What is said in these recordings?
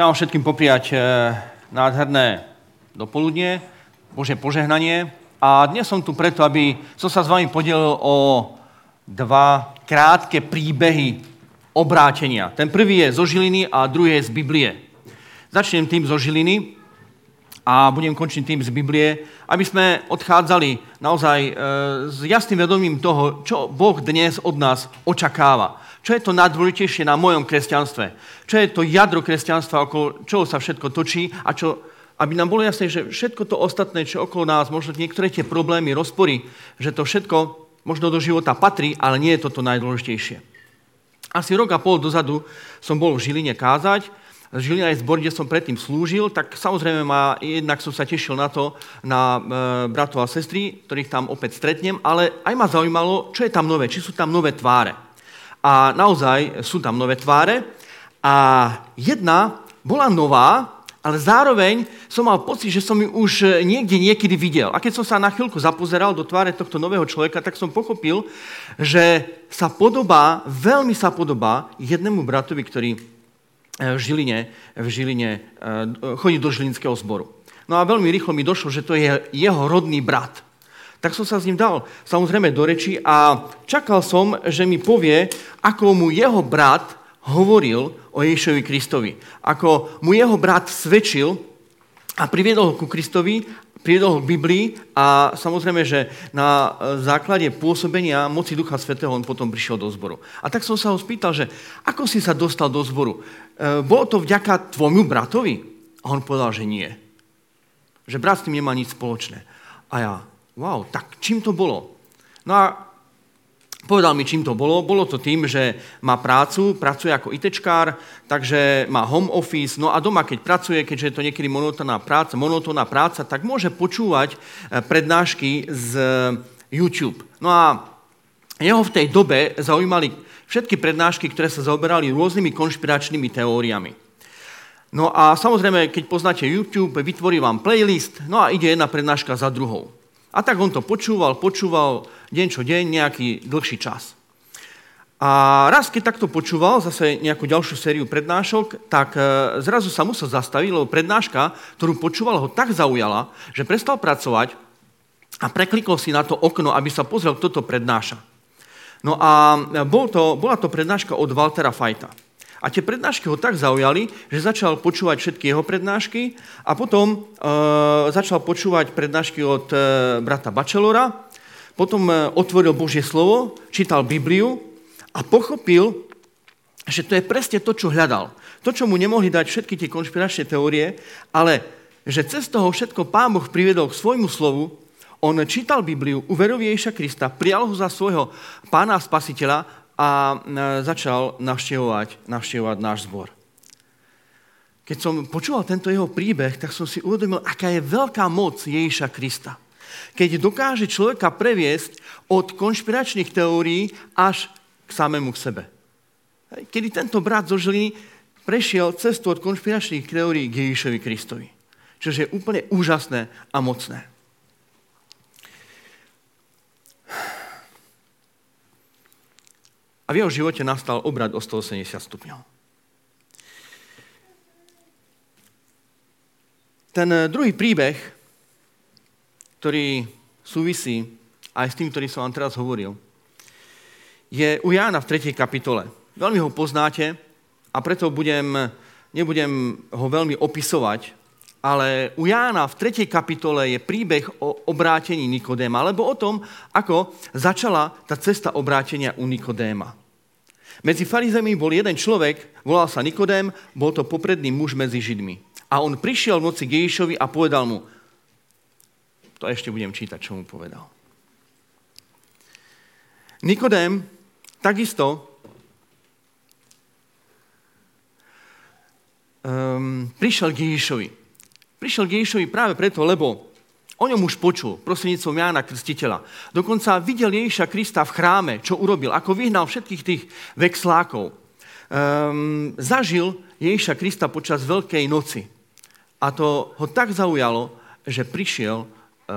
Chcem vám všetkým popriať eh, nádherné dopoludne, Bože požehnanie. A dnes som tu preto, aby som sa s vami podelil o dva krátke príbehy obrátenia. Ten prvý je zo Žiliny a druhý je z Biblie. Začnem tým zo Žiliny a budem končiť tým z Biblie, aby sme odchádzali naozaj eh, s jasným vedomím toho, čo Boh dnes od nás očakáva. Čo je to najdôležitejšie na mojom kresťanstve? Čo je to jadro kresťanstva, okolo čoho sa všetko točí a čo, aby nám bolo jasné, že všetko to ostatné, čo okolo nás, možno niektoré tie problémy, rozpory, že to všetko možno do života patrí, ale nie je toto najdôležitejšie. Asi rok a pol dozadu som bol v Žiline kázať, Žilina aj zbor, kde som predtým slúžil, tak samozrejme ma, jednak som sa tešil na to, na e, bratov a sestry, ktorých tam opäť stretnem, ale aj ma zaujímalo, čo je tam nové, či sú tam nové tváre. A naozaj sú tam nové tváre. A jedna bola nová, ale zároveň som mal pocit, že som ju už niekde niekedy videl. A keď som sa na chvíľku zapozeral do tváre tohto nového človeka, tak som pochopil, že sa podobá, veľmi sa podobá jednému bratovi, ktorý e, v Žiline, v Žiline e, chodí do Žilinského zboru. No a veľmi rýchlo mi došlo, že to je jeho rodný brat. Tak som sa s ním dal samozrejme do reči a čakal som, že mi povie, ako mu jeho brat hovoril o Ježišovi Kristovi. Ako mu jeho brat svedčil a priviedol ho ku Kristovi, priviedol ho k Biblii a samozrejme, že na základe pôsobenia moci Ducha Svetého on potom prišiel do zboru. A tak som sa ho spýtal, že ako si sa dostal do zboru? E, bolo to vďaka tvojmu bratovi? A on povedal, že nie. Že brat s tým nemá nič spoločné. A ja, wow, tak čím to bolo? No a povedal mi, čím to bolo. Bolo to tým, že má prácu, pracuje ako ITčkár, takže má home office, no a doma, keď pracuje, keďže je to niekedy monotónna práca, monotónna práca, tak môže počúvať eh, prednášky z YouTube. No a jeho v tej dobe zaujímali všetky prednášky, ktoré sa zaoberali rôznymi konšpiračnými teóriami. No a samozrejme, keď poznáte YouTube, vytvorí vám playlist, no a ide jedna prednáška za druhou. A tak on to počúval, počúval deň čo deň, nejaký dlhší čas. A raz, keď takto počúval zase nejakú ďalšiu sériu prednášok, tak e, zrazu sa musel zastaviť, lebo prednáška, ktorú počúval, ho tak zaujala, že prestal pracovať a preklikol si na to okno, aby sa pozrel, kto to prednáša. No a bol to, bola to prednáška od Waltera Fajta. A tie prednášky ho tak zaujali, že začal počúvať všetky jeho prednášky a potom e, začal počúvať prednášky od e, brata Bachelora, potom e, otvoril Božie slovo, čítal Bibliu a pochopil, že to je presne to, čo hľadal. To, čo mu nemohli dať všetky tie konšpiračné teórie, ale že cez toho všetko Pán Boh priviedol k svojmu slovu, on čítal Bibliu, uveril Ježiša Krista, prijal ho za svojho pána a spasiteľa a e, začal navštevovať, navštevovať náš zbor. Keď som počúval tento jeho príbeh, tak som si uvedomil, aká je veľká moc Ježiša Krista. Keď dokáže človeka previesť od konšpiračných teórií až k samému k sebe. Kedy tento brat zo Žiliny prešiel cestu od konšpiračných teórií k Ježišovi Kristovi. Čo je úplne úžasné a mocné. A v jeho živote nastal obrad o 180 stupňov. Ten eh, druhý príbeh, ktorý súvisí aj s tým, ktorý som vám teraz hovoril, je u Jána v 3. kapitole. Veľmi ho poznáte a preto budem, nebudem ho veľmi opisovať, ale u Jána v 3. kapitole je príbeh o obrátení Nikodéma, alebo o tom, ako začala tá cesta obrátenia u Nikodéma. Medzi farizemi bol jeden človek, volal sa Nikodém, bol to popredný muž medzi Židmi. A on prišiel v noci k Ježišovi a povedal mu, to ešte budem čítať, čo mu povedal. Nikodém takisto um, prišiel k Ježišovi. Prišiel k Ježišovi práve preto, lebo O ňom už počul prostredníctvom Jána Krstiteľa. Dokonca videl Ježiša Krista v chráme, čo urobil, ako vyhnal všetkých tých vexlákov. Um, zažil Ježiša Krista počas Veľkej noci. A to ho tak zaujalo, že prišiel uh,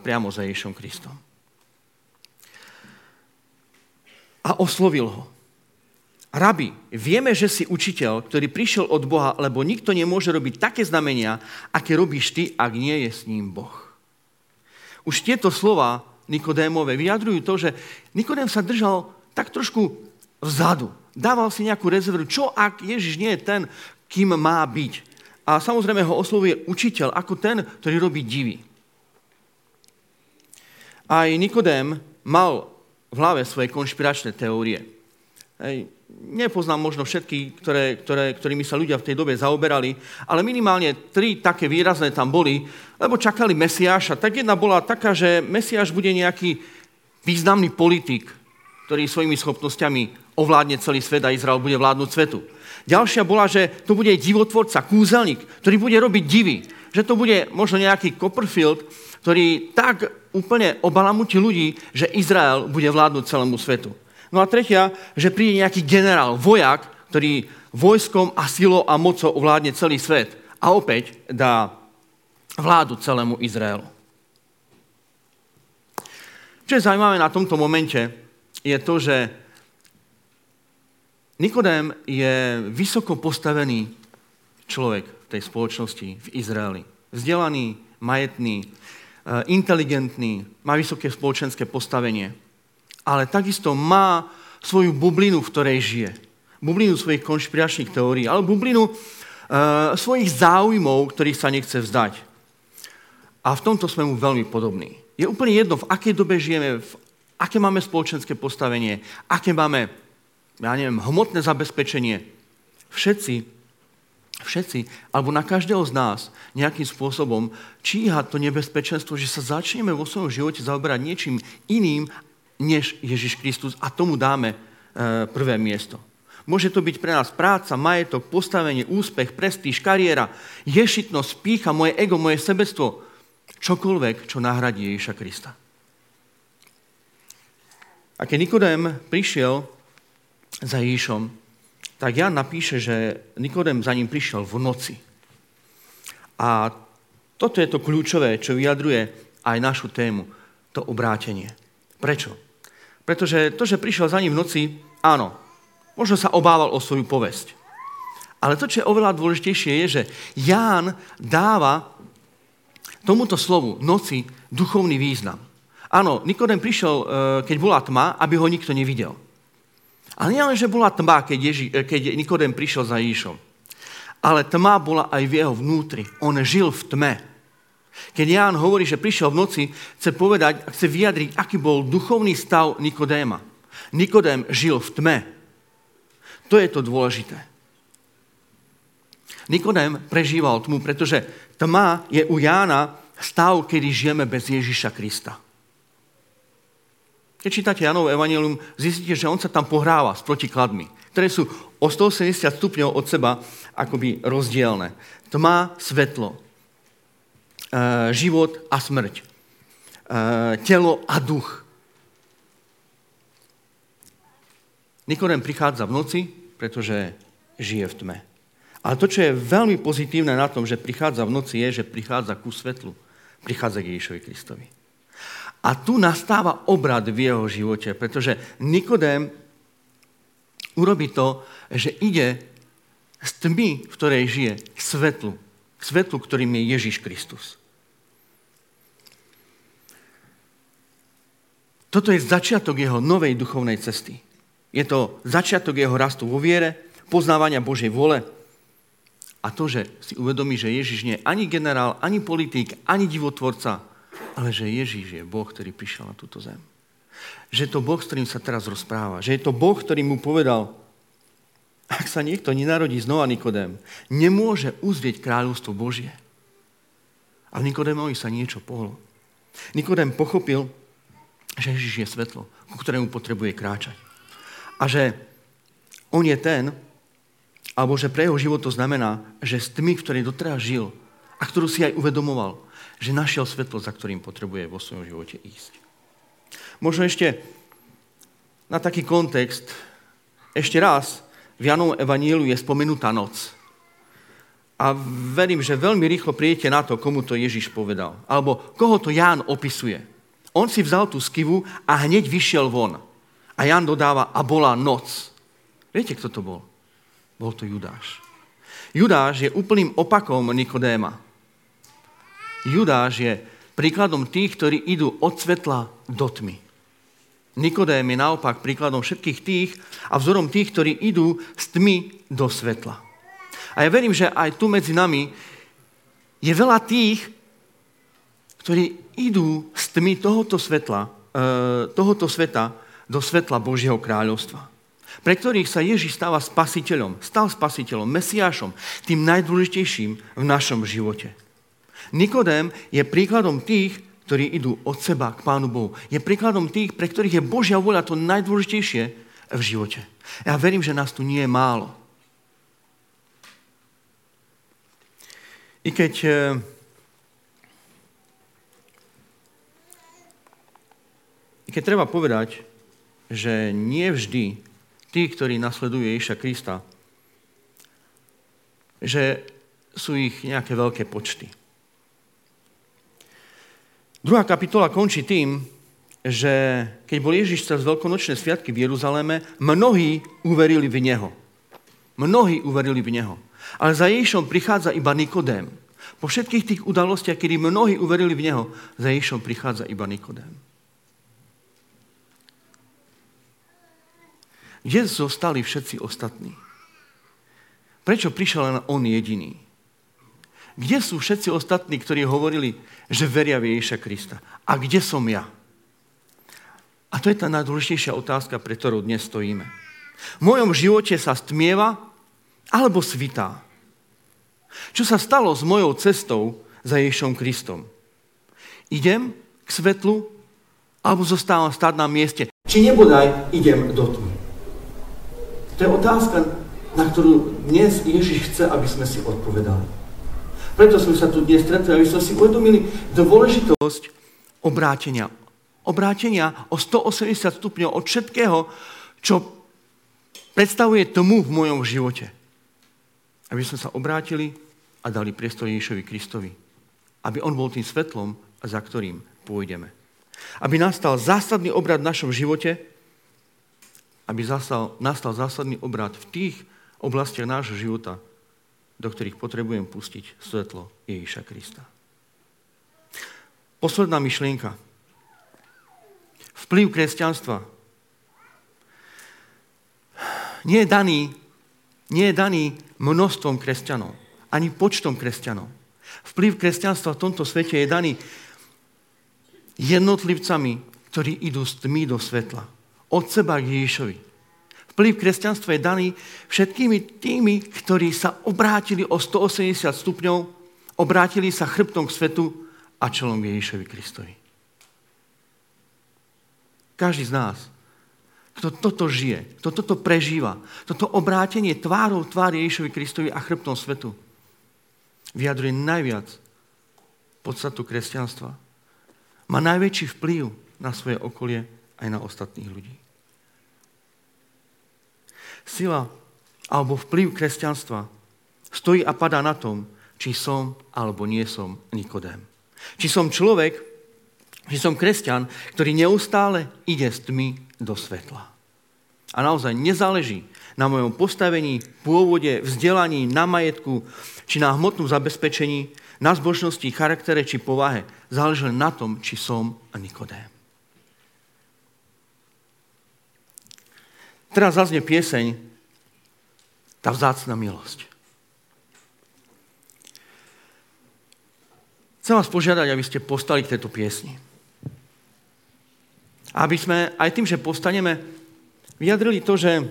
priamo za Ježišom Kristom. A oslovil ho. Rabi, vieme, že si učiteľ, ktorý prišiel od Boha, lebo nikto nemôže robiť také znamenia, aké robíš ty, ak nie je s ním Boh. Už tieto slova Nikodémové vyjadrujú to, že Nikodém sa držal tak trošku vzadu. Dával si nejakú rezervu. Čo ak Ježiš nie je ten, kým má byť? A samozrejme ho oslovuje učiteľ ako ten, ktorý robí divy. Aj Nikodém mal v hlave svoje konšpiračné teórie. Hej, nepoznám možno všetky, ktoré, ktoré, ktorými sa ľudia v tej dobe zaoberali, ale minimálne tri také výrazné tam boli, lebo čakali Mesiáša. Tak jedna bola taká, že Mesiáš bude nejaký významný politik, ktorý svojimi schopnosťami ovládne celý svet a Izrael bude vládnuť svetu. Ďalšia bola, že to bude divotvorca, kúzelník, ktorý bude robiť divy. Že to bude možno nejaký Copperfield, ktorý tak úplne obalamutí ľudí, že Izrael bude vládnuť celému svetu. No a tretia, že príde nejaký generál, vojak, ktorý vojskom a silou a mocou ovládne celý svet a opäť dá vládu celému Izraelu. Čo je zaujímavé na tomto momente, je to, že Nikodém je vysoko postavený človek v tej spoločnosti v Izraeli. Vzdelaný, majetný, eh, inteligentný, má vysoké spoločenské postavenie ale takisto má svoju bublinu, v ktorej žije. Bublinu svojich konšpiračných teórií, ale bublinu e, svojich záujmov, ktorých sa nechce vzdať. A v tomto sme mu veľmi podobní. Je úplne jedno, v akej dobe žijeme, v aké máme spoločenské postavenie, aké máme, ja neviem, hmotné zabezpečenie. Všetci všetci, alebo na každého z nás nejakým spôsobom číha to nebezpečenstvo, že sa začneme vo svojom živote zaoberať niečím iným než Ježiš Kristus a tomu dáme e, prvé miesto. Môže to byť pre nás práca, majetok, postavenie, úspech, prestíž, kariéra, ješitnosť, pícha, moje ego, moje sebectvo. Čokoľvek, čo nahradí Ježiša Krista. A keď Nikodém prišiel za Ježišom, tak Jan napíše, že Nikodém za ním prišiel v noci. A toto je to kľúčové, čo vyjadruje aj našu tému, to obrátenie. Prečo? Pretože to, že prišiel za ním v noci, áno, možno sa obával o svoju povesť. Ale to, čo je oveľa dôležitejšie, je, že Ján dáva tomuto slovu noci duchovný význam. Áno, Nikodem prišiel, e, keď bola tma, aby ho nikto nevidel. Ale nie len, že bola tma, keď, Ježi, e, keď Nikodem prišiel za Ježišom. Ale tma bola aj v jeho vnútri. On žil v tme. Keď Ján hovorí, že prišiel v noci, chce povedať chce vyjadriť, aký bol duchovný stav Nikodéma. Nikodém žil v tme. To je to dôležité. Nikodém prežíval tmu, pretože tma je u Jána stav, kedy žijeme bez Ježiša Krista. Keď čítate Janov Evangelium, zistíte, že on sa tam pohráva s protikladmi, ktoré sú o 180 stupňov od seba akoby rozdielne. Tma, svetlo, život a smrť. Eh, telo a duch. Nikodem prichádza v noci, pretože žije v tme. Ale to, čo je veľmi pozitívne na tom, že prichádza v noci, je, že prichádza ku svetlu. Prichádza k Ježišovi Kristovi. A tu nastáva obrad v jeho živote, pretože Nikodém urobí to, že ide z tmy, v ktorej žije, k svetlu. K svetlu, ktorým je Ježiš Kristus. Toto je začiatok jeho novej duchovnej cesty. Je to začiatok jeho rastu vo viere, poznávania Božej vole a to, že si uvedomí, že Ježiš nie je ani generál, ani politik, ani divotvorca, ale že Ježiš je Boh, ktorý prišiel na túto zem. Že je to Boh, s ktorým sa teraz rozpráva. Že je to Boh, ktorý mu povedal, ak sa niekto nenarodí znova Nikodém, nemôže uzrieť kráľovstvo Božie. A Nikodémovi sa niečo pohlo. Nikodém pochopil, že Ježiš je svetlo, ku ktorému potrebuje kráčať. A že on je ten, alebo že pre jeho život to znamená, že z tmy, v ktorej doteraz žil a ktorú si aj uvedomoval, že našiel svetlo, za ktorým potrebuje vo svojom živote ísť. Možno ešte na taký kontext, ešte raz, v Janovom evaníliu je spomenutá noc. A verím, že veľmi rýchlo prijete na to, komu to Ježiš povedal. Alebo koho to Ján opisuje. On si vzal tú skivu a hneď vyšiel von. A Jan dodáva, a bola noc. Viete, kto to bol? Bol to Judáš. Judáš je úplným opakom Nikodéma. Judáš je príkladom tých, ktorí idú od svetla do tmy. Nikodém je naopak príkladom všetkých tých a vzorom tých, ktorí idú z tmy do svetla. A ja verím, že aj tu medzi nami je veľa tých, ktorí idú z tmy tohoto svetla, e, tohoto sveta do svetla Božieho kráľovstva. Pre ktorých sa Ježiš stáva spasiteľom, stal spasiteľom, mesiášom, tým najdôležitejším v našom živote. Nikodém je príkladom tých, ktorí idú od seba k Pánu Bohu. Je príkladom tých, pre ktorých je Božia voľa to najdôležitejšie v živote. Ja verím, že nás tu nie je málo. I keď e, I keď treba povedať, že nie vždy tí, ktorí nasledujú Ježiša Krista, že sú ich nejaké veľké počty. Druhá kapitola končí tým, že keď bol Ježiš cez veľkonočné sviatky v Jeruzaléme, mnohí uverili v Neho. Mnohí uverili v Neho. Ale za Ježišom prichádza iba Nikodém. Po všetkých tých udalostiach, kedy mnohí uverili v Neho, za Ježišom prichádza iba Nikodém. Kde zostali všetci ostatní? Prečo prišiel len on jediný? Kde sú všetci ostatní, ktorí hovorili, že veria v Ježiša Krista? A kde som ja? A to je tá najdôležitejšia otázka, pre ktorou dnes stojíme. V mojom živote sa stmieva alebo svitá. Čo sa stalo s mojou cestou za Ježišom Kristom? Idem k svetlu alebo zostávam stáť na mieste? Či nebodaj idem do tmy? To je otázka, na ktorú dnes Ježiš chce, aby sme si odpovedali. Preto sme sa tu dnes stretli, aby sme si uvedomili dôležitosť obrátenia. Obrátenia o 180 stupňov od všetkého, čo predstavuje tomu v mojom živote. Aby sme sa obrátili a dali priestor Ježišovi Kristovi. Aby on bol tým svetlom, za ktorým pôjdeme. Aby nastal zásadný obrad v našom živote, aby nastal, zásadný obrad v tých oblastiach nášho života, do ktorých potrebujem pustiť svetlo Ježiša Krista. Posledná myšlienka. Vplyv kresťanstva nie je daný, nie je daný množstvom kresťanov, ani počtom kresťanov. Vplyv kresťanstva v tomto svete je daný jednotlivcami, ktorí idú z tmy do svetla. Od seba k Ježišovi. Vplyv kresťanstva je daný všetkými tými, ktorí sa obrátili o 180 stupňov, obrátili sa chrbtom k svetu a čelom Ježišovi Kristovi. Každý z nás, kto toto žije, kto toto prežíva, toto obrátenie tvárou tvár Ježišovi Kristovi a chrbtom svetu, vyjadruje najviac podstatu kresťanstva. Má najväčší vplyv na svoje okolie aj na ostatných ľudí. Sila alebo vplyv kresťanstva stojí a padá na tom, či som alebo nie som Nikodém. Či som človek, či som kresťan, ktorý neustále ide s tmy do svetla. A naozaj nezáleží na mojom postavení, pôvode, vzdelaní, na majetku, či na hmotnom zabezpečení, na zbožnosti, charaktere či povahe. Záleží na tom, či som Nikodém. Teraz zaznie pieseň tá vzácna milosť. Chcem vás požiadať, aby ste postali k tejto piesni. Aby sme aj tým, že postaneme, vyjadrili to, že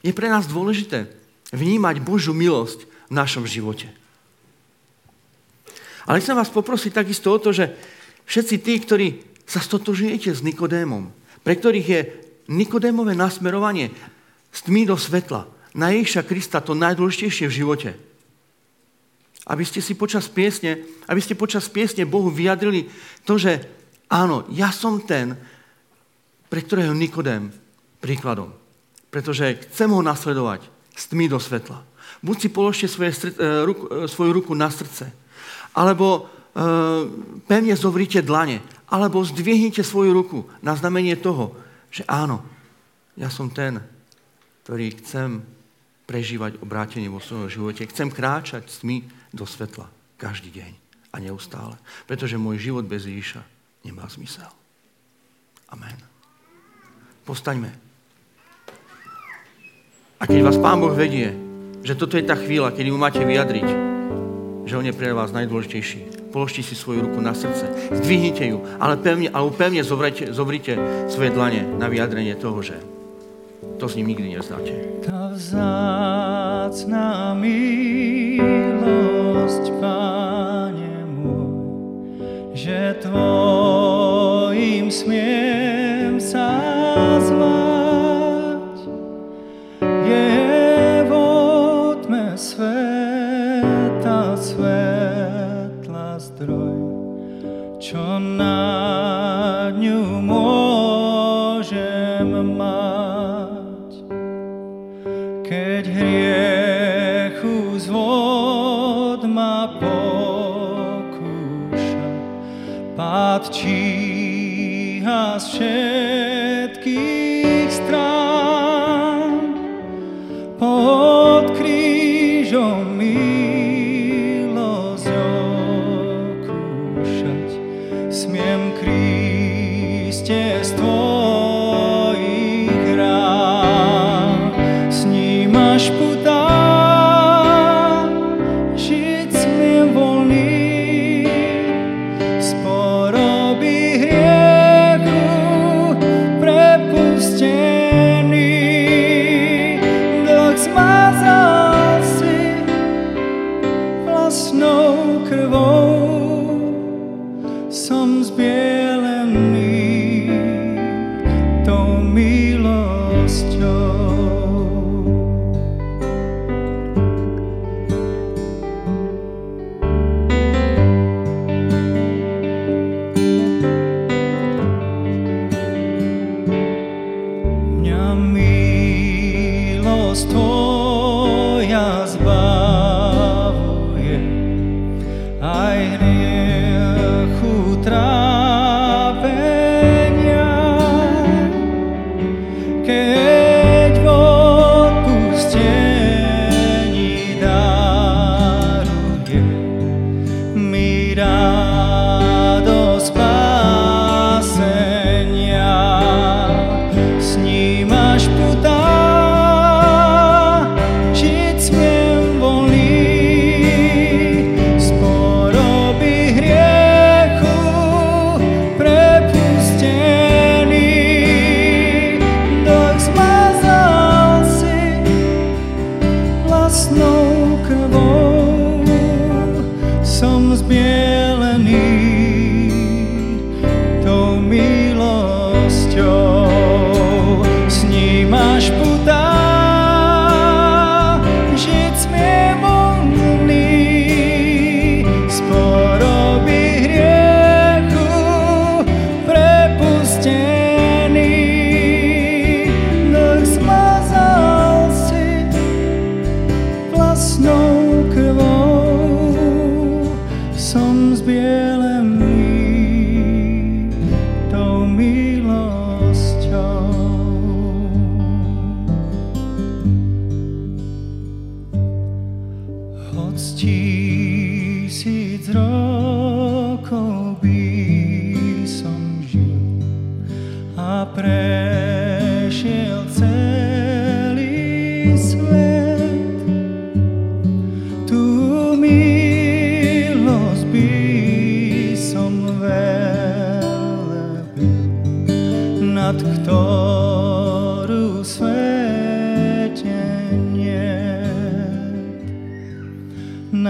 je pre nás dôležité vnímať Božú milosť v našom živote. Ale chcem vás poprosiť takisto o to, že všetci tí, ktorí sa stotožujete s Nikodémom, pre ktorých je Nikodémové nasmerovanie z tmy do svetla, na Ježiša Krista to najdôležitejšie v živote. Aby ste si počas piesne, aby ste počas piesne Bohu vyjadrili to, že áno, ja som ten, pre ktorého Nikodém príkladom. Pretože chcem ho nasledovať z tmy do svetla. Buď si položte svoje, e, ruku, e, svoju ruku na srdce, alebo e, pevne zovrite dlane, alebo zdvihnite svoju ruku na znamenie toho, že áno, ja som ten, ktorý chcem prežívať obrátenie vo svojom živote. Chcem kráčať s tmy do svetla každý deň a neustále. Pretože môj život bez Ježiša nemá zmysel. Amen. Postaňme. A keď vás Pán Boh vedie, že toto je tá chvíľa, kedy mu máte vyjadriť, že On je pre vás najdôležitejší, položte si svoju ruku na srdce, zdvihnite ju, ale pevne, alebo pevne zobrite, zobrite svoje dlane na vyjadrenie toho, že to s ním nikdy neznáte. Tá vzácná milosť, Páne môj, že Tvojim smiem čo na ňu môžem mať. Keď hriechu z mais poder.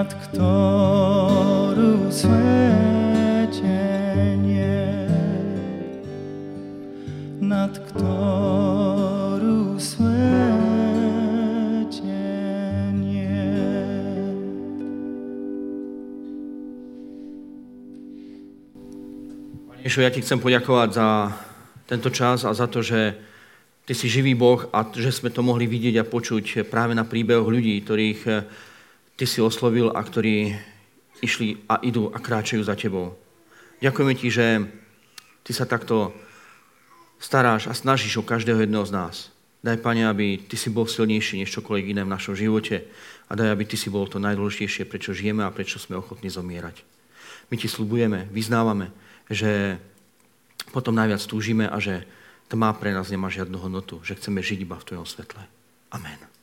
Nad ktorú svete nad ktorú svete niet. Ježišu, ja ti chcem poďakovať za tento čas a za to, že ty si živý Boh a že sme to mohli vidieť a počuť práve na príbehoch ľudí, ktorých eh, ty si oslovil a ktorí išli a idú a kráčajú za tebou. Ďakujeme ti, že ty sa takto staráš a snažíš o každého jedného z nás. Daj, Pane, aby Ty si bol silnejší než čokoľvek iné v našom živote a daj, aby Ty si bol to najdôležitejšie, prečo žijeme a prečo sme ochotní zomierať. My Ti slubujeme, vyznávame, že potom najviac túžime a že tma pre nás nemá žiadnu hodnotu, že chceme žiť iba v Tvojom svetle. Amen.